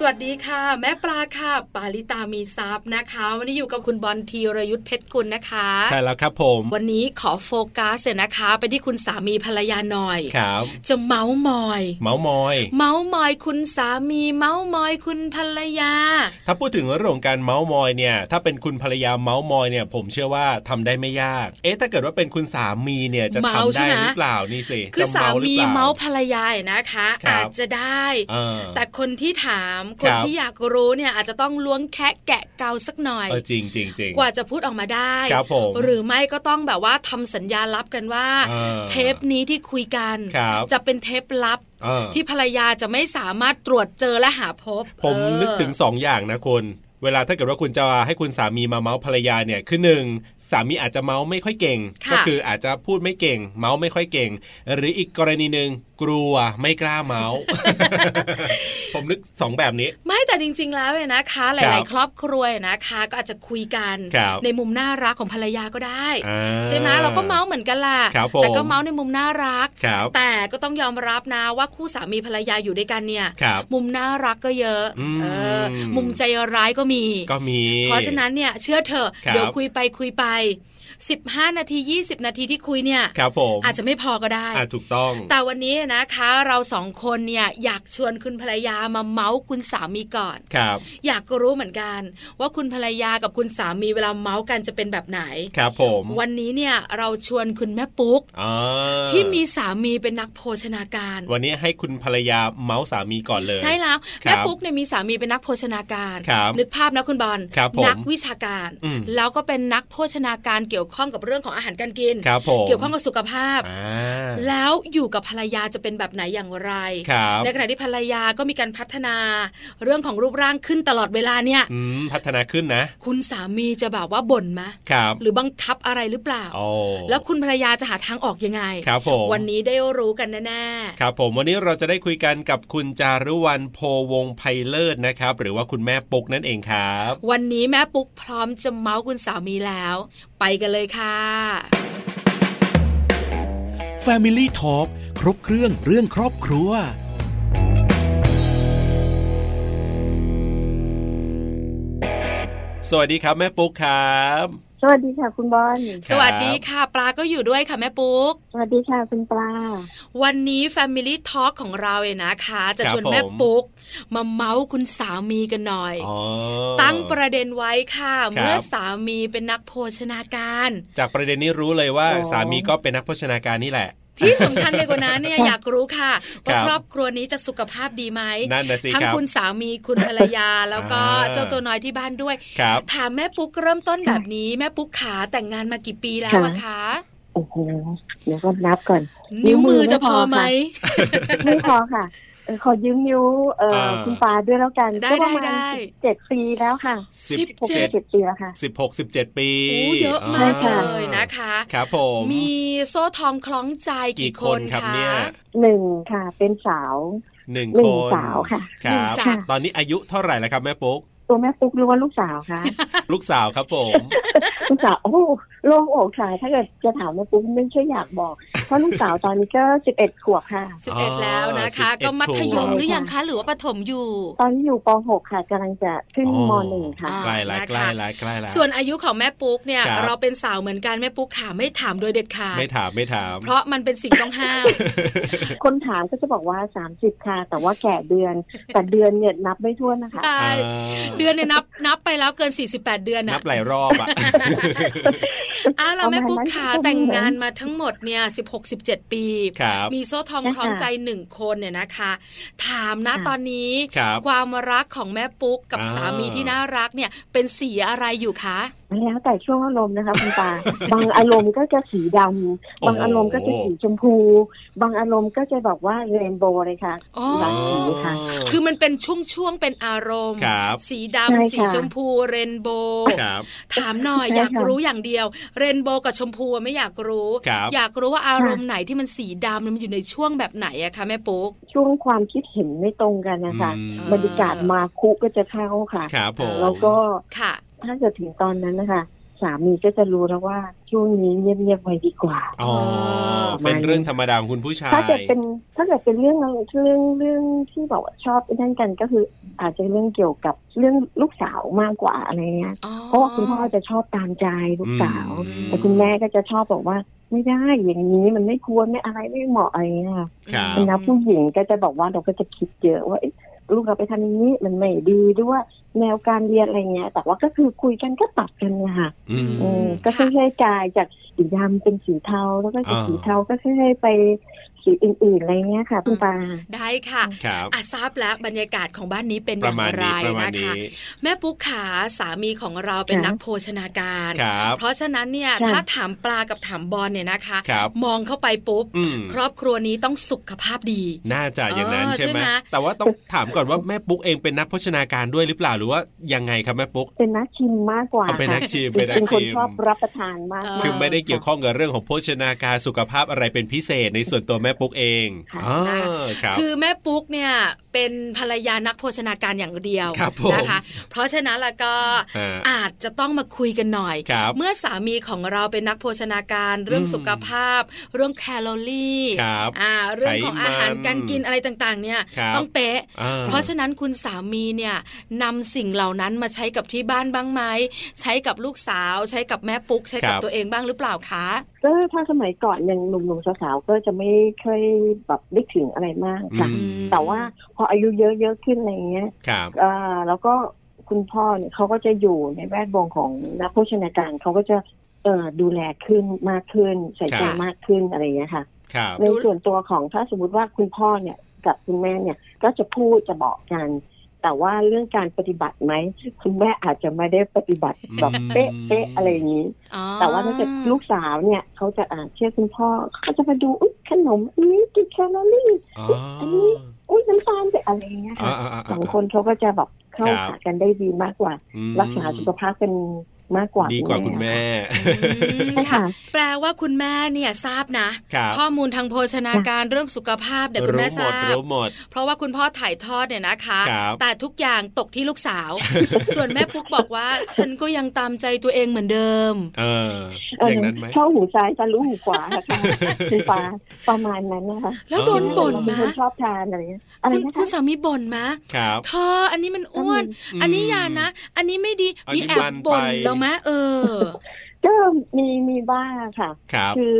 สวัสดีค่ะ แม่ปลาค่ะ ปาลิตามีซับนะคะ วันนี้อยู่กับคุณบอลทีรยุทธเพชรกุลนะคะ ใช่แล้วครับผม วันนี้ขอโฟกัสเสนะคะ ไปที่คุณสามีภรรยาหน่อยครับจะเมาส์มอย เมาส์มอย เมาส์มอยคุณสามี เมาส์มอยคุณภรรยา ถ้าพูดถึงเรื่องของการเมาส์มอยเนี่ย ถ้าเป็นคุณภรรยาเมาส์มอยเนี่ย ผมเชื่อว่าทำได้ไม่ยาก เอ๊ะถ้าเกิดว่าเป็นคุณสามีเนี่ยจะทำได้หรือเปล่านี่สิคือสามีเมาส์ภรรยานะคะ อาจจะได้ แต่คนที่ถามคนที่อยากรู้เนี่ยอาจจะต้องล้วงแคะแกะเกาสักหน่อยจริงจริงจริงกว่าจะพูดออกมาได้ครับผมหรือไม่ก็ต้องแบบว่าทำสัญญาลับกันว่า เทปนี้ที่คุยกัน จะเป็นเทปลับที่ภรรยาจะไม่สามารถตรวจเจอและหาพบ ผมนึกถึงสองอย่างนะคุณเวลาถ้าเกิดว่าคุณจะให้คุณสามีมาเมาส์ภรรยาเนี่ยคือหนึ่งสามีอาจจะเมาส์ไม่ค่อยเก่ง ก็คืออาจจะพูดไม่เก่ง เมาส์ไม่ค่อยเก่ง หรืออีกกรณีหนึ่ง กลัวไม่กล้าเมาส์ผมนึกสองแบบนี้ ไม่แต่จริง ๆ แล้วเนี่ยนะคะ หลาย ๆ ครอบครัวนะคะ ก็อาจจะคุยกันในมุมน่ารักของภรรยาก็ได้ ใช่ไหมเราก็เมาส์เหมือนกันล่ะแต่ก็เมาส์ในมุมน่ารัก แต่ก็ต้องยอมรับนะว่าคู่สามีภรรยาอยู่ด้วยกันเนี่ย มุมน่ารักก็เยอะมุมใจร้ายก็มีก็มี เพราะฉะนั้นเนี่ยเชื่อเถอะเดี๋ยวคุยไปคุยไป 15 นาที 20 นาทีที่คุยเนี่ยครับผมอาจจะไม่พอก็ได้ถูกต้อง แต่วันนี้นะคะเราสองคนเนี่ยอยากชวนคุณภรรยามาเมาส์คุณสามีก่อนครับ อยากรู้เหมือนกัน ว่าคุณภรรยากับคุณสามีเวลาเมาส์กันจะเป็นแบบไหนครับผมวันนี้เนี่ยเราชวนคุณแม่ปุ๊กที่มีสามีเป็นนักโภชนาการ วันนี้ให้คุณภรรยาเมาส์สามีก่อนเลย ใช่แล้วแม่ปุ๊กเนี่ยมีสามีเป็นนักโภชนาการ นึกภาพนะคุณบอลนักวิชาการ แล้วก็เป็นนักโภชนาการเกี่ยวข้องกับเรื่องของอาหารการกิน เกี่ยวข้องกับสุขภาพ แล้วอยู่กับภรรยาจะเป็นแบบไหนอย่างไร ในขณะที่ภรรยาก็มีการพัฒนาเรื่องของรูปร่างขึ้นตลอดเวลาเนี่ยพัฒนาขึ้นนะ คุณสามีจะแบบว่าบ่นไหมหรือบังคับอะไรหรือเปล่า แล้วคุณภรรยาจะหาทางออกยังไงครับผมวันนี้ได้รู้กันแน่ๆครับ ผมวันนี้เราจะได้คุยกันกับคุณจารุวรรณโพวงไพเลิศนะครับ หรือว่าคุณแม่ปุ๊กนั่นเองครับ วันนี้แม่ปุ๊กพร้อมจะเมาส์คุณสามีแล้ว ไปกันเลยค่ะ Family Talk ครบเครื่องเรื่องครอบครัวสวัสดีครับ แม่ปุ๊กครับ สวัสดีค่ะคุณบอล สวัสดีค่ะ ปลาก็อยู่ด้วยค่ะแม่ปุ๊ก สวัสดีค่ะคุณปลา วันนี้ Family Talk ของเราเองนะคะ จะชวนแม่ปุ๊ก มาเมาส์คุณสามีกันหน่อยอตั้งประเด็นไว้ค่ะ เมื่อสามีเป็นนักโภชนาการ จากประเด็นนี้รู้เลยว่าสามีก็เป็นนักโภชนาการนี่แหละ ที่สำคัญไปกว่านั้นเนี่ยอยากรู้ค่ะว่าครอบครัวนี้จะสุขภาพดีไหมนั่นนะสิทั้งคุณสามีคุณภรรยา แล้วก็เจ้าตัวน้อยที่บ้านด้วย ถามแม่ปุ๊กเริ่มต้นแบบนี้แม่ปุ๊กขาแต่งงานมากี่ปีแล้วอะคะโอ้โหเดี๋ยวก็นับก่อน นิ้วมือจะพอไหมไม่พอค่ะ ขอยืมนิ้วเออคุณปาด้วยแล้วกันได้ได้ได้เจ็ดปีแล้วค่ะสิบเจ็ดปีแล้วค่ะสิบหกสิบเจ็ดปีเยอะมากเลยนะคะครับผมมีโซ่ทองคล้องใจกี่คนครับเนี่ยหนึ่งค่ะ เป็นสาวหนึ่งสาวค่ะหนึ่งสาวตอนนี้อายุเท่าไหร่แล้วครับแม่ปุ๊กตัวแม่ปุ๊กหรือว่าลูกสาวคะลูกสาวครับผมลูกสาวโอ้โล่งอกค่ะ ถ้าเกิดจะถามแม่ปุ๊กไม่ใช่อยากบอก เพราะลูกสาวตอนนี้ก็สิบเอ็ดขวบค่ะสิบเอ็ดแล้วนะคะ ก็มัธยมหรือยังคะหรือว่าประถมอยู่ ตอนนี้อยู่ปหกค่ะกำลังจะขึ้นมหนึ่งค่ะใกล้แล้วใกล้แล้วใกล้แล้วส่วนอายุของแม่ปุ๊กเนี่ย เราเป็นสาวเหมือนกันแม่ปุ๊กขาไม่ถามโดยเด็ดขาดไม่ถามไม่ถาม เพราะมันเป็นสิ่งต้องห้ามคนถามก็จะบอกว่าสามสิบค่ะ แต่ว่าแก่เดือน แต่เดือนเนี่ยนับไม่ถ้วนนะคะใช่เดือนเนี่ยนับนับไปแล้วเกิน48เดือนนะนับหลายรอบอะอ้าวแล้วแม่ปุ๊กขาแต่งงานมาทั้งหมดเนี่ย16 17ปี มีโซ่ทองคล้องใจหนึ่งคนเนี่ยนะคะ ถามนะตอนนี้ ความรักของแม่ปุ๊กกับสามีที่น่ารักเนี่ยเป็นสีอะไรอยู่คะ แล้วแต่ช่วงอารมณ์นะคะคุณตา บางอารมณ์ก็จะสีดำบางอารมณ์ก็จะสีชมพู บางอารมณ์ก็จะบอกว่าเรนโบว์เลยค่ะหลายสีค่ะ คือมันเป็นช่วงๆเป็นอารมณ์ สีดำสีชมพูเรนโบว์ถามหน่อยอยากรู้อย่างเดียว เรนโบว์กับชมพูไม่อยากรู้ อยากรู้ว่าอารมณ์ไหนที่มันสีดำมันอยู่ในช่วงแบบไหนอะคะแม่ปุ๊กช่วงความคิดเห็นไม่ตรงกันนะคะบรรยากาศมาคุก็จะเข้าค่ะครับผมแล้วก็ค่ะ ถ้าเกิดถึงตอนนั้นนะคะสามีก็จะรู้แล้วว่าช่วงนี้เงียบๆไว้ดีกว่าอ๋อเป็นเรื่องธรรมดาของคุณผู้ชาย ถ้าเกิดเป็นถ้าเกิดเป็นเรื่องเรื่องเรื่องที่บอกว่าชอบนั่นกันก็คือ อาจจะเรื่องเกี่ยวกับเรื่องลูกสาวมากกว่าอะไรเงี้ยเพราะว่าคุณพ่อจะชอบตามใจลูกสาว แต่คุณแม่ก็จะชอบบอกว่า ไม่ได้อย่างนี้มันไม่ควรไม่อะไรไม่เหมาะอะไรเงี้ยครับเป็นนักผู้หญิงก็จะบอกว่าเราก็จะคิดเยอะว่าเอ๊ะ ลูกเราไปทำอย่างนี้มันไม่ดีด้วย แนวการเรียนอะไรเงี้ย แต่ว่าก็คือคุยกันก็ตัดกันนะคะอืมอืมก็ค่อยๆกลายจากสีดำเป็นสีเทาแล้วก็จากอ่าสีเทาก็ค่อยๆไป สีอื่นๆอะไรเงี้ยค่ะคุณปาได้ค่ะครับอาทราบแล้วบรรยากาศของบ้านนี้เป็นอประย่างมาณไรนี้ประมาณนะคะนี้แม่ปุ๊กขาสามีของเราเป็นค่ะนักโภชนาการครับเพราะฉะนั้นเนี่ยค่ะถ้าถามปลากับถามบอลเนี่ยนะคะครับมองเข้าไปปุ๊บอืมครอบครัวนี้ต้องสุขภาพดี น่าจะอย่างนั้นเออใช่ไหมใช่ไหมแต่ว่าต้องถามก่อนว่าแม่ปุ๊กเองเป็นนักโภชนาการด้วยหรือเปล่าหรือว่ายังไงครับแม่ปุ๊กเป็นนักชิมมากกว่าอ๋อเป็นนักชิมค่ะเป็นนักเป็นคนชิมชอบรับประทานมากเออคือไม่ได้เกี่ยวข้องกับเรื่องของโภชนาการสุขภาพอะไรเป็นพิเศษในส่วนตัวแม่ปุ๊กเองค่ะอ๋อครับคือแม่ปุ๊กเนี่ยเป็นภรรยานักโภชนาการอย่างเดียวครับผมนะคะ เพราะฉะนั้นแล้วก็อ่าอาจจะต้องมาคุยกันหน่อยครับเมื่อสามีของเราเป็นนักโภชนาการเรื่องอืมสุขภาพ เรื่องแคลอรี่ครับอ่าเรื่องของไขมันอาหารการกินอะไรต่างๆ เนี่ยครับต้องเป๊ะอ่เพราะฉะนั้นคุณสามีเนี่ยนำสิ่งเหล่านั้นมาใช้กับที่บ้านบ้างไหมใช้กับลูกสาว ใช้กับแม่ปุ๊ก ใช้กับตัวเองบ้างหรือเปล่าคะก็ถ้าสมัยก่อนยังหนุ่มๆสาวๆก็จะไม่ค่อยแบบนึกถึงอะไรมากค่ะอืมแต่ว่าพออายุเยอะๆขึ้นอะไรเงี้ยครับอ่าแล้วก็คุณพ่อเนี่ยเขาก็จะอยู่ในแวดวงของนักโภชนาการเขาก็จะเอ่อดูแลขึ้นมากขึ้นใส่ใจค่ะมากขึ้นอะไรเงี้ยค่ะครับในส่วนตัวของถ้าสมมติว่าคุณพ่อเนี่ยกับคุณแม่เนี่ยก็จะพูดจะบอกกัน แต่ว่าเรื่องการปฏิบัติไหมคุณแม่อาจจะไม่ได้ปฏิบัติแบบอืมเป๊ะเป๊ะอะไรอย่างนี้อ๋อแต่ว่าถ้าเกิดลูกสาวเนี่ยเขาจะอ่านเชื่อคุณพ่อเขาจะมาดูอุ๊ยขนมอันนี้กี่แคลอรี่อ๋ออันนี้อุ้ยน้ำตาลจะอะไรอย่างเงี้ยอ่าค่ะอ่าอ่าสองคนเขาก็จะแบบเข้าครับหากันได้ดีมากกว่าอืมรักษาสุขภาพกัน มากกว่าดีกว่าคุณแม่อืมใช่ค่ะค่ะ แปลว่าคุณแม่เนี่ยทราบนะครับข้อมูลทางโภชนาการเรื่องสุขภาพเดี๋ยวคุณแม่รู้ทหมราดบรู้หมดเพราะว่าคุณพ่อถ่ายทอดเนี่ยนะคะครับแต่ทุกอย่างตกที่ลูกสาว ส่วนแม่ปุ๊กบอกว่า ฉันก็ยังตามใจตัวเองเหมือนเดิม เออเอออย่างนั้นไหมเข้าหูซ้ายจะรู้หูขวาค่ะคุณปาประมาณนั้นนะคะแล้วโดนบ่นเราไหมเป็นคนชอบทานอะไรเงี้ยอะไรคุณนะคุณคะสามีบ่นไหมครับเธออันนี้มันอ้วน อันนี้อย่านะ อันนี้ไม่ดีอันมีนี้แอบมันบ่นไปแล้วไหมเออ ก็มีมีบ้างค่ะครับคือ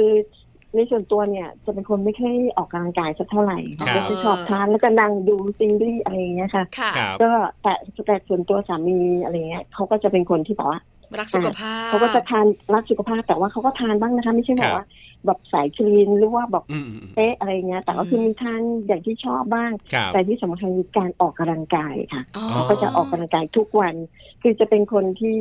ในส่วนตัวเนี่ยจะเป็นคนไม่ค่อยออกกำลังกายสักเท่าไหร่ครับก็จะชอบทานแล้วก็นั่งดูซีรีส์อะไรอย่างเงี้ยค่ะค่ะครับก็แต่แต่ส่วนตัวสามีอะไรเงี้ยเขาก็จะเป็นคนที่แบบว่ารักสุขภาพเขาก็จะทานรักสุขภาพแต่ว่าเขาก็ทานบ้างนะคะ ไม่ใช่แบบว่าแบบสายคลีนหรือว่าแบบอืมอืมอืมเป๊ะอะไรเงี้ย แต่ก็คือมีทานอย่างที่ชอบบ้างครับแต่ที่สำคัญคือการออกกำลังกายค่ะอ๋ออ๋อก็จะออกกำลังกายทุกวัน คือจะเป็นคนที่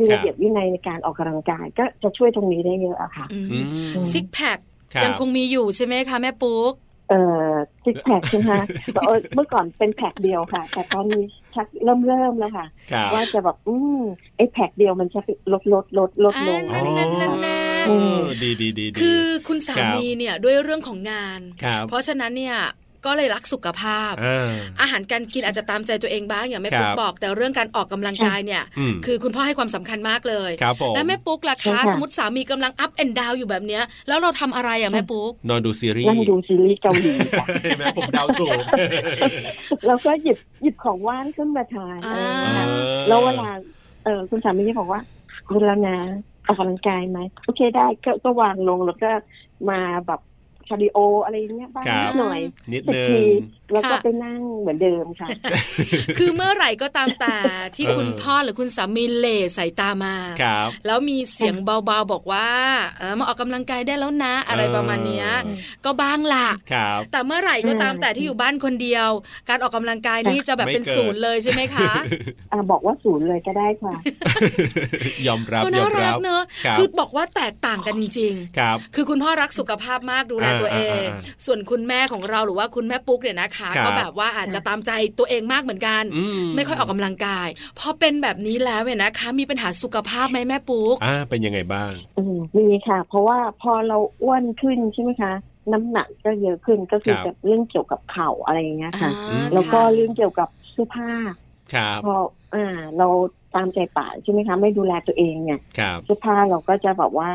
มีครับระเบียบวินัยในการออกกำลังกาย ก็จะช่วยตรงนี้ได้เยอะอะค่ะอืมอืมซิกแพคครับยังคงมีอยู่ใช่ไหมคะแม่ปุ๊กเอ่อซิกแพคใช่ไหมคะเออเมื่อก่อนเป็นแพคเดียวค่ะ แต่ตอนนี้ชักเริ่มเริ่มแล้วค่ะครับว่าจะแบบอืมไอ้แพคเดียวมันจะลดลดลดลดลงอ่านั่นนั่นนั่นโอ้ดีดีดีดีคือคุณสาครับมีเนี่ยด้วยเรื่องของงานครับเพราะฉะนั้นเนี่ย ก็เลยรักสุขภาพอ่าอาหารการกินอาจจะตามใจตัวเองบ้างอย่างแม่ครับปุ๊กบอก แต่เรื่องการออกกำลังกายเนี่ยอืมคือคุณพ่อให้ความสำคัญมากเลยครับผมแล้วแม่ปุ๊กล่ะใช่คะค่ะสมมติสามีกำลังอัพแอนด์ดาวอยู่แบบเนี้ยแล้วเราทำอะไรอะแม่ปุ๊กนอนดูซีรีส์นั่งดูซีรีส์เกาหลีค่ะเห็นไหมผมเดาถูกแล้วก็หยิบหยิบของว่างขึ้นมาทานอ่าอะไรอย่างเงี้ยค่ะแล้วเวลาเออคุณสามีจะบอกว่าคุณแล้วนะออกกำลังกายไหมโอเคได้ก็ก็วางลงแล้วก็มาแบบ cardio อะไรอย่างเงี้ยบ้างครับนิดหน่อยนิดสักนึงทีแล้วก็ค่ะไปนั่งเหมือนเดิมค่ะ คือเมื่อไหร่ก็ตามแต่ที่เออคุณพ่อหรือคุณสามีเหล่สายตามาครับแล้วมีเสียงเบาๆบอกว่าเออมาออกกำลังกายได้แล้วนะ อะไรประมาณเนี้ยเออก็บ้างล่ะครับแต่เมื่อไหร่ก็ตามอืมแต่ที่อยู่บ้านคนเดียว การออกกำลังกายนี่จะแบบไม่เป็นเกิดศูนย์เลยใช่ไหมคะอ่าบอกว่าศูนย์เลยก็ได้ค่ะ ยอมรับก็ยน่าอมรัรักบเนอะครับคือบอกว่าแตกต่างกันจริงครับๆคือคุณพ่อรักสุขภาพมากดูแลอ่าตัวเองอ่าอ่าส่วนคุณแม่ของเราหรือว่าคุณแม่ปุ๊กเนี่ยนะคะครับก็แบบว่าอาจจะตามใจตัวเองมากเหมือนกันอืไม่ค่อยออกกำลังกายพอเป็นแบบนี้แล้วเนี่ยนะคะ มีปัญหาสุขภาพไหมแม่ปุ๊กอ่าเป็นยังไงบ้างอืมมีค่ะ เพราะว่าพอเราอ้วนขึ้นใช่ไหมคะน้ำหนักก็เยอะขึ้นก็คือครับจะเรื่องเกี่ยวกับเข่าอะไรอย่างเงี้ยค่ะอ่าแล้วก็ค่ะเรื่องเกี่ยวกับเสื้อผ้าครับพออ่าเราตามใจปากใช่ไหมคะ ไม่ดูแลตัวเองเนี่ยเสื้อผ้าเราก็จะแบบว่า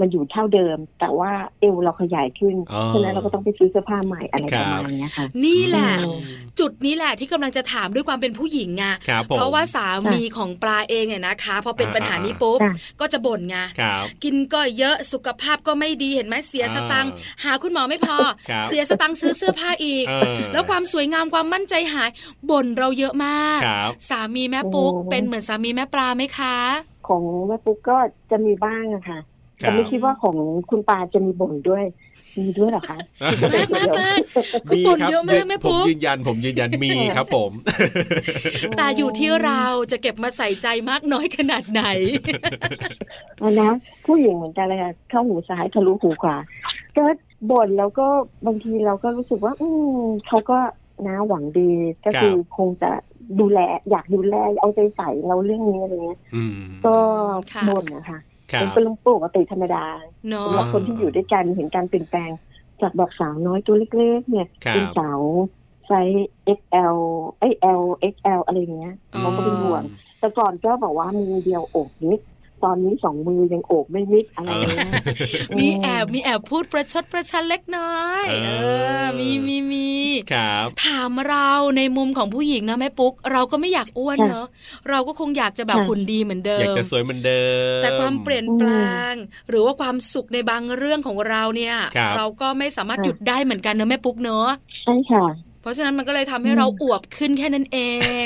มันอยู่เท่าเดิม แต่ว่าเอวเราขยายขึ้นฉะนั้นเราก็ต้องไปซื้อเสื้อผ้าใหม่อะไรประมาณนี้ค่ะ นี่แหละ จุดนี้แหละที่กำลังจะถามด้วยความเป็นผู้หญิงไงเพราะว่าสามีของปลาเองเนี่ยนะคะพอเป็นปัญหานี้ปุ๊บก็จะบ่นไงกินก็เยอะสุขภาพก็ไม่ดีเห็นไหมเสียสตังค์หาคุณหมอไม่พอ เสียสตังค์ซื้อเสื้อผ้าอีก แล้วความสวยงามความมั่นใจหายบ่นเราเยอะมาก สามีแม่ปุ๊กเป็นเหมือนสามีแม่ปลาไหมคะ ของแม่ปุ๊กก็จะมีบ้างอะค่ะ แต่ไม่คิดว่าของคุณปาจะมีบ่นด้วยมีด้วยหรอคะมากมากมากคุณบ่นเยอะมากแม่ผมยืนยันผมยืนยันมีครับผม แต่อยู่ที่เราจะเก็บมาใส่ใจมากน้อยขนาดไหนนะผู้หญิงเหมือนกันเลยค่ะเข้าหูซ้ายทะลุหูขวาก็บ่นแล้วก็บางทีเราก็รู้สึกว่า อืมเขาก็น้าหวังดีก็คือคงจะดูแล อยากดูแลเอาใจใส่เราเรื่องนี้อะไรเงี้ยก็บ่นนะคะ เป็นเรื่องปกติธรรมดาสำหรับคนที่อยู่ด้วยกันเห็นการเปลี่ยนแปลง จากบอกสาวน้อยตัวเล็กๆ เนี่ยเป็นสาวไซส์ XL ไอ L XL อะไรเงี้ยเขาก็เป็นห่วง แต่ก่อนก็บอกว่ามีเดียวอกนิด ตอนนี้สองมือยังโอบไม่มิดอะไรมีแอบมีแอบพูดประชดประชันเล็กน้อย เออ มีมีมีครับถามเราในมุมของผู้หญิงนะแม่ปุ๊ก เราก็ไม่อยากอ้วนเนอะเราก็คงอยากจะแบบหุ่นดีเหมือนเดิมอยากจะสวยเหมือนเดิมแต่ความเปลี่ยนแปลง หรือว่าความสุขในบางเรื่องของเราเนี่ย เราก็ไม่สามารถหยุดได้เหมือนกันเนอะแม่ปุ๊กเนอะใช่ค่ะ เพราะฉะนั้นมันก็เลยทำให้เราอวบขึ้นแค่นั้นเอง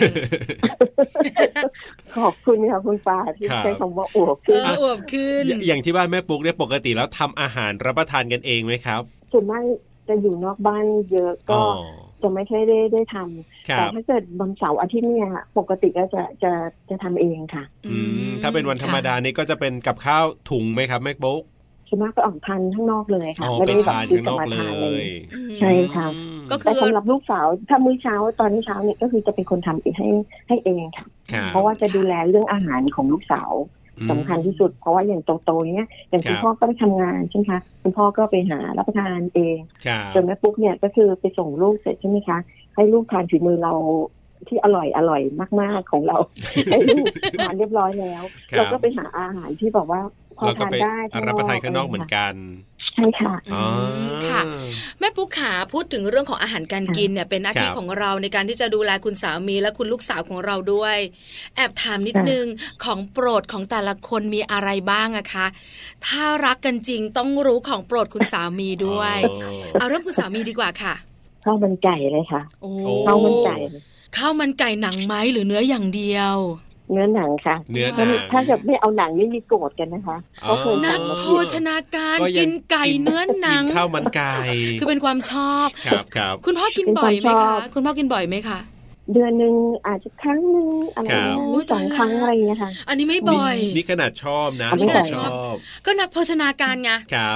ขอบคุณค่ะคุณปาที่ใช้คำว่าอวบขึ้นอวบขึ้น อย่างที่บ้านแม่ปุ๊กเนี่ยปกติแล้วทำอาหารรับประทานกันเองไหมครับส่วนมากจะอยู่นอกบ้านเยอะก็จะไม่ใช่ได้ได้ทำแต่ถ้าเกิดวันเสาร์อาทิตย์เนี่ยปกติก็จะจะจะทำเองค่ะ อืมถ้าเป็นวันธรรมดานี่ก็จะเป็นกับข้าวถุงไหมครับแม่ปุ๊ก ส่วนมากก็ออกทานข้างนอกเลยค่ะ ไม่ได้แบบซื้อมาทานเลยใช่ค่ะก็คือแต่สำหรับลูกสาวถ้ามื้อเช้าตอนเช้าเนี่ยก็คือจะเป็นคนทำเองให้ให้เองค่ะ เพราะว่าจะดูแลเรื่องอาหารของลูกสาวสำคัญที่สุดเพราะว่าอย่างโตๆเนี้ยอย่างคุณพ่อก็ไปทำงานใช่ไหมคะคุณพ่อก็ไปหารับประทานเองส่วนแม่ปุ๊กเนี่ยก็คือไปส่งลูกเสร็จใช่ไหมคะให้ลูกทานฝีมือเราที่อร่อยอร่อยมาก ๆของเราให้ลูกทานเรียบร้อยแล้ว เราก็ไปหาอาหารที่บอกว่า พอทานได้รับประทานข้างนอกเหมือนกันใช่ค่ะค่ะ แม่ปุ๊กขาพูดถึงเรื่องของอาหารการกินเนี่ยเป็นหน้าที่ของเราในการที่จะดูแลคุณสามีและคุณลูกสาวของเราด้วย แอบถามนิดนึงของโปรดของแต่ละคนมีอะไรบ้างอะคะ ถ้ารักกันจริงต้องรู้ของโปรดคุณสามีด้วย เอาเริ่มคุณสามีดีกว่าค่ะข้าวมันไก่เลยค่ะข้าวมันไก่ข้าวมันไก่หนังไหมหรือเนื้ออย่างเดียว เนื้อหนังค่ะเนื้อหนังถ้าจะไม่เอาหนังนี่มีโกรธกันนะคะเพราะเคยนักโภชนาการกินไก่เนื้อหนังข้าวมันไก่คือเป็นความชอบครับครับคุณพ่อกินบ่อยไหมคะคุณพ่อกินบ่อยไหมคะเดือนหนึ่งอาจจะครั้งหนึ่งอะไรนี้สองครั้งอะไรเงี้ยค่ะ อันนี้ไม่บ่อย นี่ขนาดชอบนะนี่ขนาดชอบ ก็นักโภชนาการไง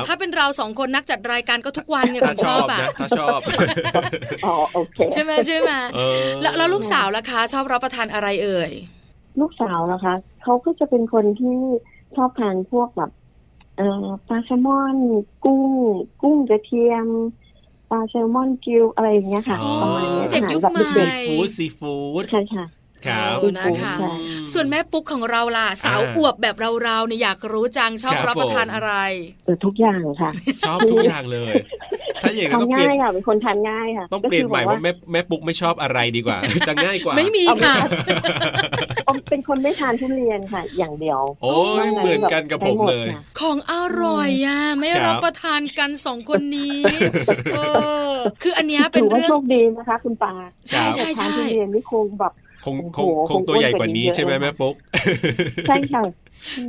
ถ้าเป็นเราสองคนนักจัดรายการก็ทุกวันไงคุณชอบอะถ้าชอบอ๋อโอเคใช่ไหมใช่ไหมแล้วลูกสาวล่ะคะ ชอบรับประทานอะไรเอ่ย ลูกสาวนะคะเขาก็จะเป็นคนที่ชอบทานพวกแบบเอ่อปลาแซลมอน กุ้ง กุ้งกระเทียมปลาแซลมอนกิวอะไรอย่างเงี้ยค่ะประมาณนี้เด็กยุคใหม่ซีฟู้ดซีฟู้ดใช่ค่ะ ครับนะคะ ส่วนแม่ปุ๊กของเราล่ะ สาวอวบแบบเราๆเนี่ยอยากรู้จังชอบรับประทานอะไรทุกอย่างค่ะ ชอบทุกอย่างเลยถ้าอย่างนั้นต้องเปลี่ยนค่ะเป็นคนทานง่ายค่ะต้องเปลี่ยนใหม่ว่าแม่แม่ปุ๊กไม่ชอบอะไรดีกว่า จะง่ายกว่า ไม่มีค่ะเป็นคนไม่ทานทุเรียนค่ะ อย่างเดียว โอ้ยเหมือนกันกับผมเลย ของอร่อยอะไม่รับประทานกันสองคนนี้คืออันนี้เป็นเรื่องโชคดีนะคะ คุณปาใช่ใช่ใช่ทุเรียนนี่คงแบบ คงคงคงตัวใหญ่กว่านี้ใช่ไหมแม่ปุ๊กใช่ค่ะ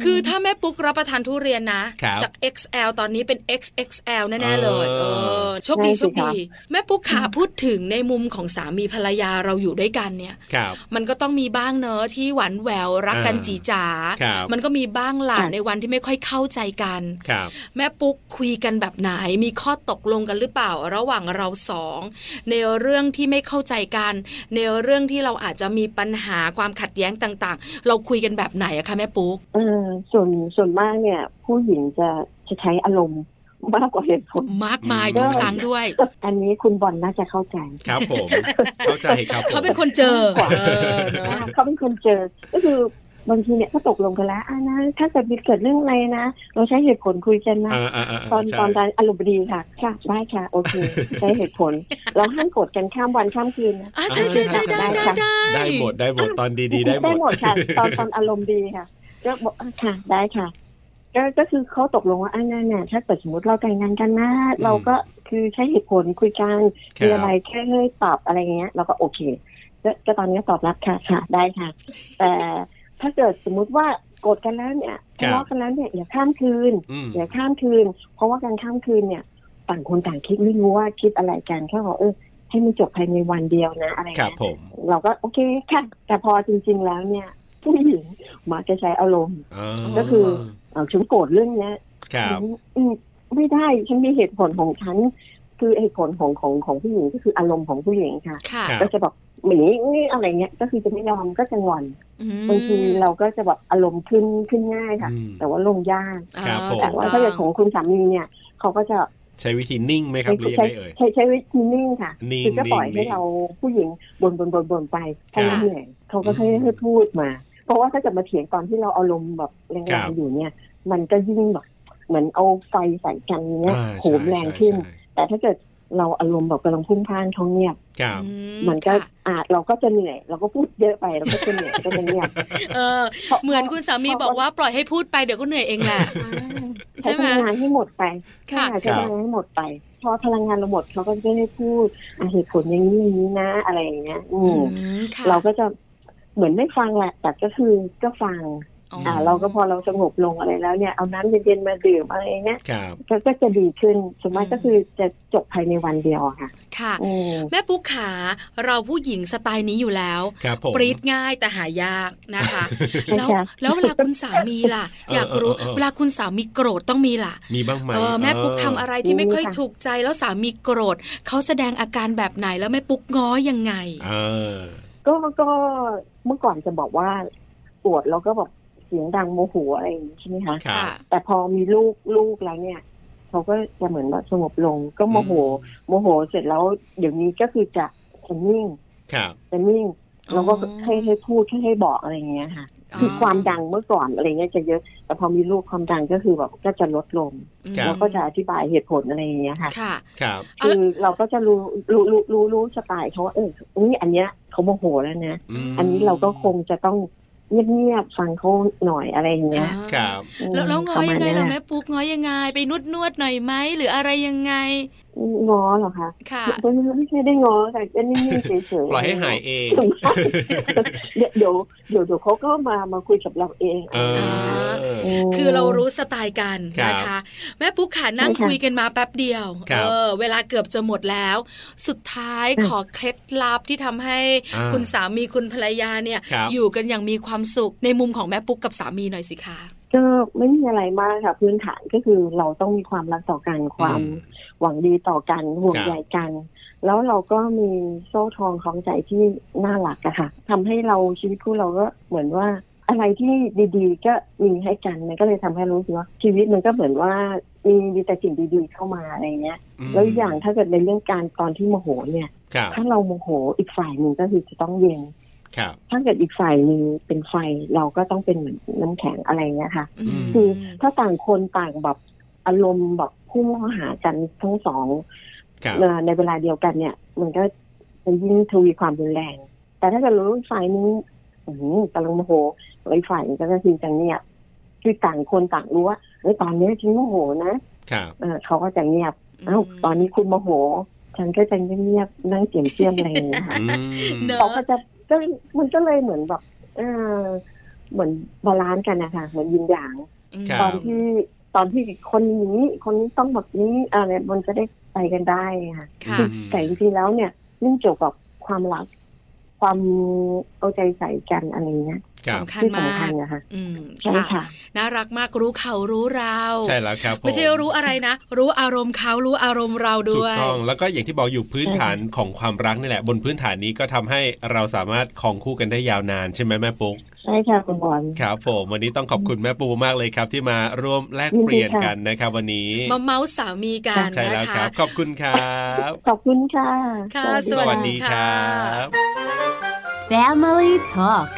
คือถ้าแม่ปุ๊กรับประทานทุเรียนนะ จาก XL ตอนนี้เป็น XXL แน่ๆเลยเออโชคดีโชคดีแม่ปุ๊กขาพูดถึงในมุมของสามีภรรยาเราอยู่ด้วยกันเนี่ยมันก็ต้องมีบ้างเนอะที่หวานแหววรักกันจีจ๋ามันก็มีบ้างหล่ะในวันที่ไม่ค่อยเข้าใจกันแม่ปุ๊กคุยกันแบบไหนมีข้อตกลงกันหรือเปล่าระหว่างเราสองในเรื่องที่ไม่เข้าใจกัน ในเรื่องที่เราอาจจะมีปัญหาความขัดแย้งต่าง ๆ เราคุยกันแบบไหนอะคะแม่ปุ๊กเออส่วนส่วนมากเนี่ย ผู้หญิงจะจะใช้อารมณ์มากกว่าเหตุผลมากมายทุกครั้งด้วย อันนี้คุณบอลน่าจะเข้าใจ ครับผม เข้าใจครับเขาเป็นคนเจอเขาเป็นคนเจอ ก็คือบางทีเนี่ยก็ตกลงกันแล้วอ่านะถ้าเกิดมีเกิดเรื่องอะไรนะ เราใช้เหตุผลคุยกันนะตอนตอนอารมณ์ดีค่ะค่ะได้ค่ะ โอเค ใช้เหตุผล เราห้ามกดกันข้ามวันข้ามคืนนะใช่ใช่ใช่ได้ได้ได้หมดได้หมดตอนดีๆได้หมดได้หมดค่ะ ตอนตอนอารมณ์ดีค่ะ ก็บอกค่ะได้ค่ะ ก็ก็คือเขาตกลงว่าอันนั้นเนี่ยถ้าเกิดสมมติเราแต่งงานกันนะเราก็คือใช้เหตุผลคุยกันมีอะไรแค่ให้ตอบอะไรเงี้ยเราก็โอเคก็ตอนนี้ตอบรับค่ะค่ะ ได้ค่ะ แต่ถ้าเกิดสมมุติว่าโกรธกันแล้วเนี่ยทะเลาะกันแล้วเนี่ยอย่าข้ามคืนอย่าข้ามคืน เพราะว่าการข้ามคืนเนี่ยต่างคนต่างคิดไม่รู้ว่าคิดอะไรกันแค่บอกเออให้มันจบภายในวันเดียวนะ อะไรเงี้ยเราก็โอเคค่ะ แต่พอจริง ๆ แล้วเนี่ย ผู้หญิงมักจะใช้อารมณ์ก็คือเอาฉันโกรธเรื่องเนี้ยไม่ได้ฉันมีเหตุผลของฉันคือเหตุผลของของของผู้หญิงก็คืออารมณ์ของผู้หญิงค่ะ ก็จะบอกหมีนี่อะไรเงี้ยก็คือจะไม่ยอมก็จะงอนบางทีเราก็จะแบบอารมณ์ขึ้นขึ้นง่ายค่ะ แต่ว่าลงยากแต่ว่าถ้าเกิดของคุณสามีเนี่ย เขาก็จะใช้วิธีนิ่งไหมครับหรือยังไงเอ่ยใช้ใช้วิธีนิ่งค่ะคือก็ปล่อยให้เราผู้หญิงบ่นบ่นบ่นบ่นไปให้เหนื่อยเขาก็ให้ให้พูดมา เพราะว่าถ้าจะมาเถียงตอนที่เราอารมณ์แบบแรงๆอยู่เนี่ย มันก็ยิ่งแบบเหมือนเอาไฟใส่กันเนี้ยโหมแรงขึ้น แต่ถ้าเกิดเราอารมณ์แบบกำลังพุ่งพ่านเขาเงียบมันก็อาจเราก็จะเหนื่อย เราก็พูดเยอะไปเราก็จะเหนื่อยก็จะเงียบเออ เหมือนคุณสามีบอกว่าปล่อยให้พูดไปเดี๋ยวก็เหนื่อยเองแหละใช้พลังงานให้หมดไปค่ะใช้พลังงานให้หมดไป พอพลังงานเราหมดเขาก็จะให้พูดเหตุผลอย่างนี้อย่างนี้นะ อะไรอย่างเงี้ย อืมเราก็จะ เหมือนไม่ฟังแหละแต่ก็คือก็ฟังอ่า เราก็พอเราสงบลงอะไรแล้วเนี่ยเอาน้ำเย็นๆมาดื่มอะไรเงี้ยก็จะดีขึ้นสมมติก็คือจะจบภายในวันเดียวค่ะ ค่ะ แม่ปุ๊กขาเราผู้หญิงสไตล์นี้อยู่แล้วปรีดง่ายแต่หายากนะคะ แล้วแล้วเวลาคุณสามีล่ะ อยากรู้เวลาคุณสามีโกรธต้องมีล่ะ มีบ้างไหมแม่ปุ๊กทำอะไรที่ไม่ค่อยถูกใจแล้วสามีโกรธเขาแสดงอาการแบบไหนแล้วแม่ปุ๊กง้อยังไง ก็ก็เมื่อก่อนจะบอกว่าปวดแล้วก็แบบเสียงดังโมโหอะไรอย่างนี้ใช่ไหมคะแต่พอมีลูกลูกแล้วเนี่ยเขาก็จะเหมือนแบบสงบลง ก็โมโห โมโหเสร็จแล้วเดี๋ยวนี้ก็คือจะจะนิ่งจะนิ่งแล้วก็ให้ให้พูดให้ให้บอกอะไรอย่างเงี้ยค่ะ คือความดังเมื่อก่อนอะไรเงี้ยจะเยอะ แต่พอมีลูกความดังก็คือแบบก็จะลดลงแล้วก็จะอธิบายเหตุผลอะไรอย่างเงี้ยค่ะครับคือเราก็จะรู้รู้รู้รู้รู้สไตล์เขาว่าเออนี่อันเนี้ยเขาโมโหแล้วนะ อันนี้เราก็คงจะต้อง เงียบๆฟังเขาหน่อยอะไรอย่างเงี้ยครับแล้วแล้วง้อยังไงเราแม่ปุ๊กง้อยังไง ไปนวดนวดหน่อยไหมหรืออะไรยังไงง้อเหรอคะค่ะไม่ใช่ได้ง้อแต่ก็นิ่งๆเฉยๆปล่อยให้หายเอง เดี๋ยวเดี๋ยวเดี๋ยวเขาก็มามาคุยกับเราเองคือเรารู้สไตล์กันนะคะ แม่ปุ๊กขานั่งคุยกันมาแป๊บเดียวเออเวลาเกือบจะหมดแล้ว สุดท้ายขอเคล็ดลับที่ทำให้คุณสามีคุณภรรยาเนี่ย อยู่กันอย่างมีความสุขในมุมของแม่ปุ๊กกับสามีหน่อยสิคะก็ไม่มีอะไรมากค่ะพื้นฐานก็คือเราต้องมีความรักต่อกันความหวังดีต่อกันห่วงใยกัน แล้วเราก็มีโซ่ทองของใจที่น่ารักอะค่ะทำให้เราชีวิตคู่เราก็เหมือนว่าอะไรที่ดีๆ ก็มีให้กันมันก็เลยทำให้รู้สึกว่าชีวิตมันก็เหมือนว่ามีมีแต่สิ่งดีๆเข้ามาอะไรเงี้ย แล้วอย่างถ้าเกิดในเรื่องการตอนที่โมโหเนี่ย ถ้าเราโมโหอีกฝ่ายหนึ่งก็คือจะต้องเย็น ถ้าเกิดอีกฝ่ายหนึ่งเป็นไฟเราก็ต้องเป็นเหมือนน้ำแข็งอะไรเงี้ยค่ะ คือถ้าต่างคนต่างแบบอารมณ์แบบพุ่งเข้าหากันทั้งสองในเวลาเดียวกันเนี่ย มันก็จะยิ่งทวีความรุนแรง แต่ถ้าเกิดรู้ฝ่ายนึงกำลังโมโหอีกฝ่ายก็จะคือจะเงียบคือต่างคนต่างรู้ว่าเฮ้ยตอนนี้ฉันโมโหนะเขาก็จะเงียบเอ้าตอนนี้คุณโมโห ฉันก็จะเงียบนั่งเสียงเชื่อมอะไรอย่างเงี้ยค่ะเขาก็จะ ก็มันก็เลยเหมือนแบบเออเหมือน balance กันนะคะเหมือนยินหยางตอนที่ตอนที่คนนี้คนนี้ต้องแบบนี้อะไรมันจะได้ไปกันได้ค่ะแต่จริงๆแล้วเนี่ยเรื่องเกี่ยวกับความรัก ความเอาใจใส่กันอะไรเงี้ย สำคัญมากนะคะใช่ค่ะน่ารักมากรู้เขารู้เราใช่แล้วครับไม่ใช่รู้อะไรนะ รู้อารมณ์เขารู้อารมณ์เราด้วยถูกต้องแล้วก็อย่างที่บอกอยู่พื้นฐานของความรักนี่แหละ บนพื้นฐานนี้ก็ทำให้เราสามารถคองคู่กันได้ยาวนานใช่ไหมแม่ปุ๊กใช่ค่ะคุณบอลครับผมวันนี้ต้องขอบคุณแม่ปูมากเลยครับ ที่มาร่วมแลกเปลี่ยนกันนะครับ วันนี้มาเมาส์สามีกันใช่แล้วครับ ขอบคุณครับขอบคุณค่ะค่ะสวัสดีครับ Family Talk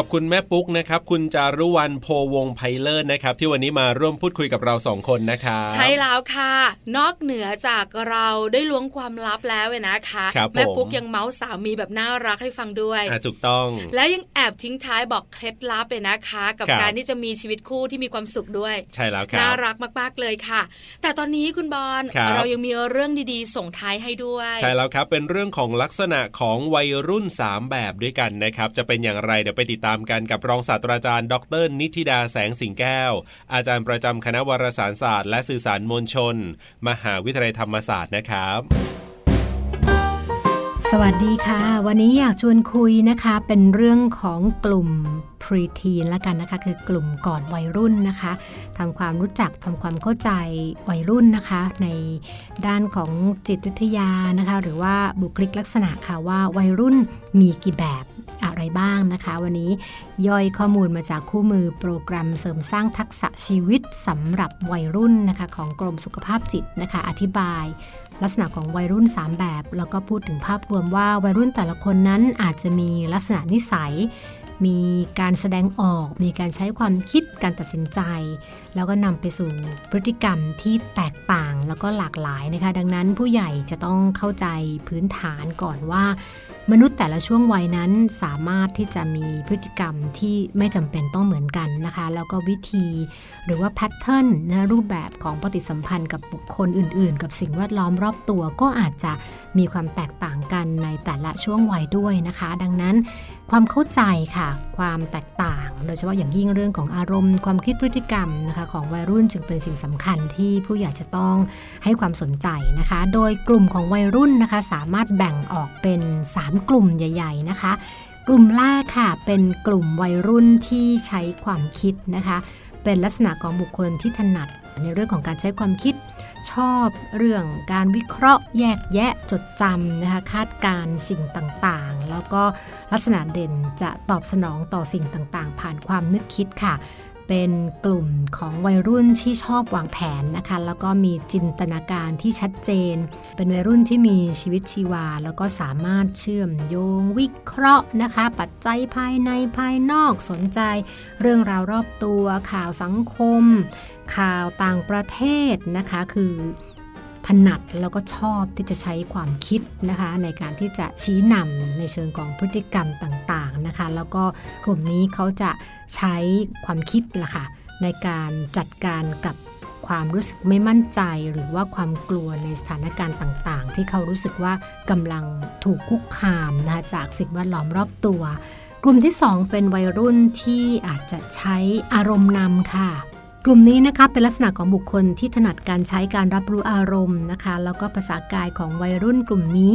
ขอบคุณแม่ปุ๊กนะครับคุณจารุวรรณโพวงไพเลอร์นะครับที่วันนี้มาร่วมพูดคุยกับเราสองคนนะครับใช่แล้วค่ะ นอกเหนือจากเราได้ล้วงความลับแล้วเว้นะคะคแม่ปุ๊กยังเมาส์สามีแบบน่ารักให้ฟังด้วยถูกต้อง แล้วยังแอบทิ้งท้ายบอกเคล็ดลับเลยนะคะ กับการที่จะมีชีวิตคู่ที่มีความสุขด้วย ใช่แล้วครับน่ารักมากๆเลยค่ะ แต่ตอนนี้คุณบอลเรายังมีเรื่องดีๆ ส่งท้ายให้ด้วย ใช่แล้วครับเป็นเรื่องของลักษณะของวัยรุ่น 3 แบบด้วยกันนะครับจะเป็นอย่างไรเดี๋ยวไปติดตามามกันกับรองศาสตราจารย์ ดร นิติดาแสงสิงแก้ว อาจารย์ประจำคณะวารสารศาสตร์ และสื่อสารมวลชน มหาวิทยาลัยธรรมศาสตร์นะครับ สวัสดีค่ะ วันนี้อยากชวนคุยนะคะ เป็นเรื่องของกลุ่มพรีทีนละกันนะคะ คือกลุ่มก่อนวัยรุ่นนะคะทำความรู้จักทำความเข้าใจวัยรุ่นนะคะ ในด้านของจิตวิทยานะคะ หรือว่าบุคลิกลักษณะค่ะว่าวัยรุ่นมีกี่แบบอะไรบ้างนะคะ วันนี้ย่อยข้อมูลมาจากคู่มือโปรแกรมเสริมสร้างทักษะชีวิตสำหรับวัยรุ่นนะคะ ของกรมสุขภาพจิตนะคะ อธิบาย ลักษณะของวัยรุ่น 3 แบบ แล้วก็พูดถึงภาพรวมว่าวัยรุ่นแต่ละคนนั้นอาจจะมีลักษณะนิสัย มีการแสดงออก มีการใช้ความคิดการตัดสินใจ แล้วก็นำไปสู่พฤติกรรมที่แตกต่างแล้วก็หลากหลายนะคะ ดังนั้นผู้ใหญ่จะต้องเข้าใจพื้นฐานก่อนว่า มนุษย์แต่ละช่วงวัยนั้นสามารถที่จะมีพฤติกรรมที่ไม่จำเป็นต้องเหมือนกันนะคะ แล้วก็วิธีหรือว่าแพทเทิร์นนะรูปแบบของปฏิสัมพันธ์กับบุคคลอื่น ๆ กับสิ่งแวดล้อมรอบตัวก็อาจจะมีความแตกต่างกันในแต่ละช่วงวัยด้วยนะคะ ดังนั้น ความเข้าใจค่ะ ความแตกต่าง โดยเฉพาะอย่างยิ่งเรื่องของอารมณ์ ความคิดพฤติกรรมนะคะของวัยรุ่นจึงเป็นสิ่งสำคัญที่ผู้ใหญ่จะต้องให้ความสนใจนะคะ โดยกลุ่มของวัยรุ่นนะคะสามารถแบ่งออกเป็น 3 กลุ่มใหญ่ ๆ นะคะ กลุ่มแรกค่ะเป็นกลุ่มวัยรุ่นที่ใช้ความคิดนะคะ เป็นลักษณะของบุคคลที่ถนัดในเรื่องของการใช้ความคิด ชอบเรื่องการวิเคราะห์แยกแยะจดจำนะคะคาดการสิ่งต่างๆ แล้วก็ลักษณะเด่นจะตอบสนองต่อสิ่งต่างๆ ผ่านความนึกคิดค่ะ เป็นกลุ่มของวัยรุ่นที่ชอบวางแผนนะคะ แล้วก็มีจินตนาการที่ชัดเจน เป็นวัยรุ่นที่มีชีวิตชีวา แล้วก็สามารถเชื่อมโยงวิเคราะห์นะคะ ปัจจัยภายในภายนอกสนใจ เรื่องราวรอบตัว ข่าวสังคม ข่าวต่างประเทศนะคะ คือ ถนัดแล้วก็ชอบที่จะใช้ความคิดนะคะในการที่จะชี้นำในเชิงของพฤติกรรมต่างๆนะคะ แล้วก็กลุ่มนี้เขาจะใช้ความคิดล่ะค่ะในการจัดการกับความรู้สึกไม่มั่นใจหรือว่าความกลัวในสถานการณ์ต่างๆ ที่เขารู้สึกว่ากำลังถูกคุกคามนะคะจากสิ่งแวดล้อมรอบตัว กลุ่มที่ 2 เป็นวัยรุ่นที่อาจจะใช้อารมณ์นำค่ะ ลุ่มนี้นะคะเป็นลักษณะของบุคคลที่ถนัดการใช้การรับรู้อารมณ์นะคะ แล้วก็ภาษากายของวัยรุ่นกลุ่มนี้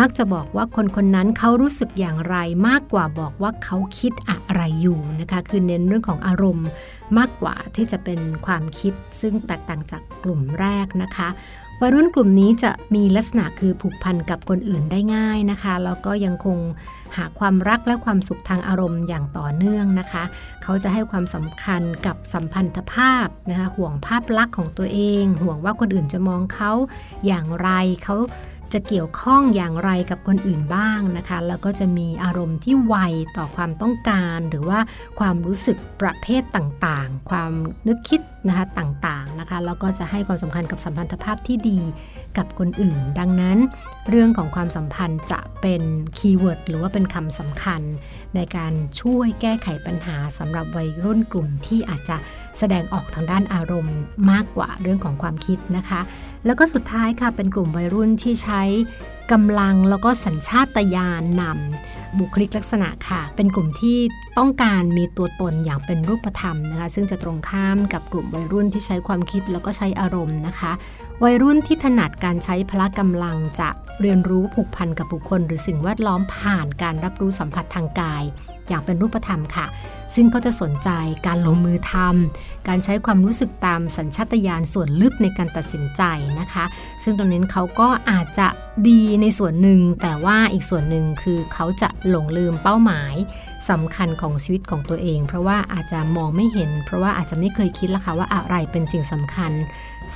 มักจะบอกว่าคนคนนั้นเขารู้สึกอย่างไรมากกว่าบอกว่าเขาคิดอะไรอยู่นะคะ คือเน้นเรื่องของอารมณ์มากกว่าที่จะเป็นความคิดซึ่งแตกต่างจากกลุ่มแรกนะคะ วัยรุ่นกลุ่มนี้จะมีลักษณะคือผูกพันกับคนอื่นได้ง่ายนะคะ แล้วก็ยังคงหาความรักและความสุขทางอารมณ์อย่างต่อเนื่องนะคะ เขาจะให้ความสำคัญกับสัมพันธภาพนะคะ ห่วงภาพลักษณ์ของตัวเอง ห่วงว่าคนอื่นจะมองเขาอย่างไรเขาจะเกี่ยวข้องอย่างไรกับคนอื่นบ้างนะคะ แล้วก็จะมีอารมณ์ที่ไวต่อความต้องการ หรือว่าความรู้สึกประเภทต่างๆ ความนึกคิดนะคะต่างๆนะคะแล้วก็จะให้ความสำคัญกับสัมพันธภาพที่ดีกับคนอื่น ดังนั้น เรื่องของความสัมพันธ์จะเป็นkeyword หรือว่าเป็นคำสำคัญ ในการช่วยแก้ไขปัญหาสำหรับวัยรุ่นกลุ่มที่อาจจะแสดงออกทางด้านอารมณ์มากกว่าเรื่องของความคิดนะคะ แล้วก็สุดท้ายค่ะเป็นกลุ่มวัยรุ่นที่ใช้ กำลังแล้วก็สัญชาตญาณนำบุคลิกลักษณะค่ะ เป็นกลุ่มที่ต้องการมีตัวตนอย่างเป็นรูปธรรมนะคะ ซึ่งจะตรงข้ามกับกลุ่มวัยรุ่นที่ใช้ความคิดแล้วก็ใช้อารมณ์นะคะ วัยรุ่นที่ถนัดการใช้พละกำลังจะเรียนรู้ผูกพันกับบุคคล หรือสิ่งแวดล้อมผ่านการรับรู้สัมผัสทางกาย อย่างเป็นรูปธรรมค่ะ ซึ่งก็จะสนใจการลงมือทำการใช้ความรู้สึกตามสัญชาตญาณส่วนลึกในการตัดสินใจนะคะ ซึ่งตรงนี้เขาก็อาจจะดีในส่วนหนึ่ง แต่ว่าอีกส่วนหนึ่งคือเขาจะหลงลืมเป้าหมาย สำคัญของชีวิตของตัวเอง เพราะว่าอาจจะมองไม่เห็น เพราะว่าอาจจะไม่เคยคิดละค่ะว่าอะไรเป็นสิ่งสำคัญ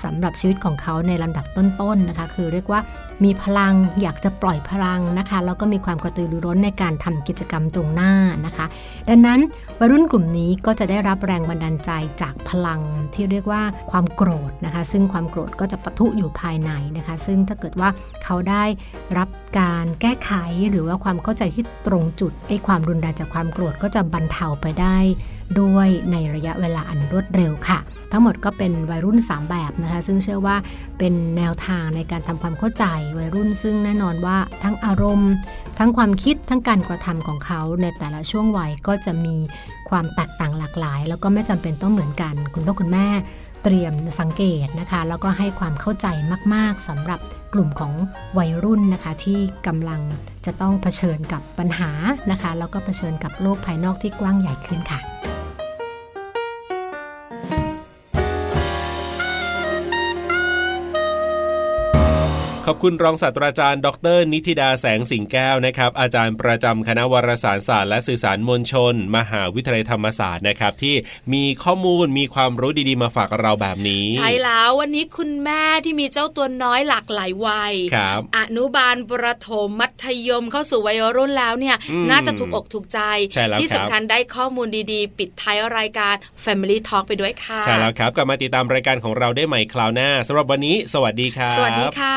สำหรับชีวิตของเขาในลำดับต้นๆนนะคะ คือเรียกว่ามีพลังอยากจะปล่อยพลังนะคะแล้วก็มีความกระตือรือร้นในการทำกิจกรรมตรงหน้านะคะ ดังนั้นวัยรุ่นกลุ่มนี้ก็จะได้รับแรงบันดาลใจจากพลังที่เรียกว่าความโกรธนะคะ ซึ่งความโกรธก็จะปะทุอยู่ภายในนะคะ ซึ่งถ้าเกิดว่าเขาได้รับการแก้ไขหรือว่าความเข้าใจที่ตรงจุดไอ้ความรุนแรงจากความโกรธก็จะบรรเทาไปได้ด้วยในระยะเวลาอันรวดเร็วค่ะ ทั้งหมดก็เป็นวัยรุ่น 3 แบบนะคะ ซึ่งเชื่อว่าเป็นแนวทางในการทำความเข้าใจวัยรุ่นซึ่งแน่นอนว่าทั้งอารมณ์ ทั้งความคิดทั้งการกระทำของเขาในแต่ละช่วงวัยก็จะมีความแตกต่างหลากหลาย แล้วก็ไม่จำเป็นต้องเหมือนกัน คุณพ่อคุณแม่ เตรียมสังเกตนะคะ แล้วก็ให้ความเข้าใจมาก ๆสำหรับกลุ่มของวัยรุ่นนะคะ ที่กำลังจะต้องเผชิญกับปัญหานะคะ แล้วก็เผชิญกับโลกภายนอกที่กว้างใหญ่ขึ้นค่ะ ขอบคุณรองศาสตราจารย์ ดร นิติดาแสงสิงแก้วนะครับ อาจารย์ประจำคณะวารสารศาสตร์และสื่อสารมวลชน มหาวิทยาลัยธรรมศาสตร์นะครับ ที่มีข้อมูลมีความรู้ดีๆ มาฝากเราแบบนี้ ใช่แล้ววันนี้คุณแม่ที่มีเจ้าตัวน้อยหลากหลายวัยครับอนุบาลประถมมัธยมเข้าสู่วัยรุ่นแล้วเนี่ย น่าจะถูกอกถูกใจที่สำคัญได้ข้อมูลดีๆ ปิดท้ายรายการ Family Talk ไปด้วยค่ะใช่แล้วครับกลับมาติดตามรายการของเราได้ใหม่คราวหน้าสำหรับวันนี้ สวัสดีครับสวัสดีค่ะ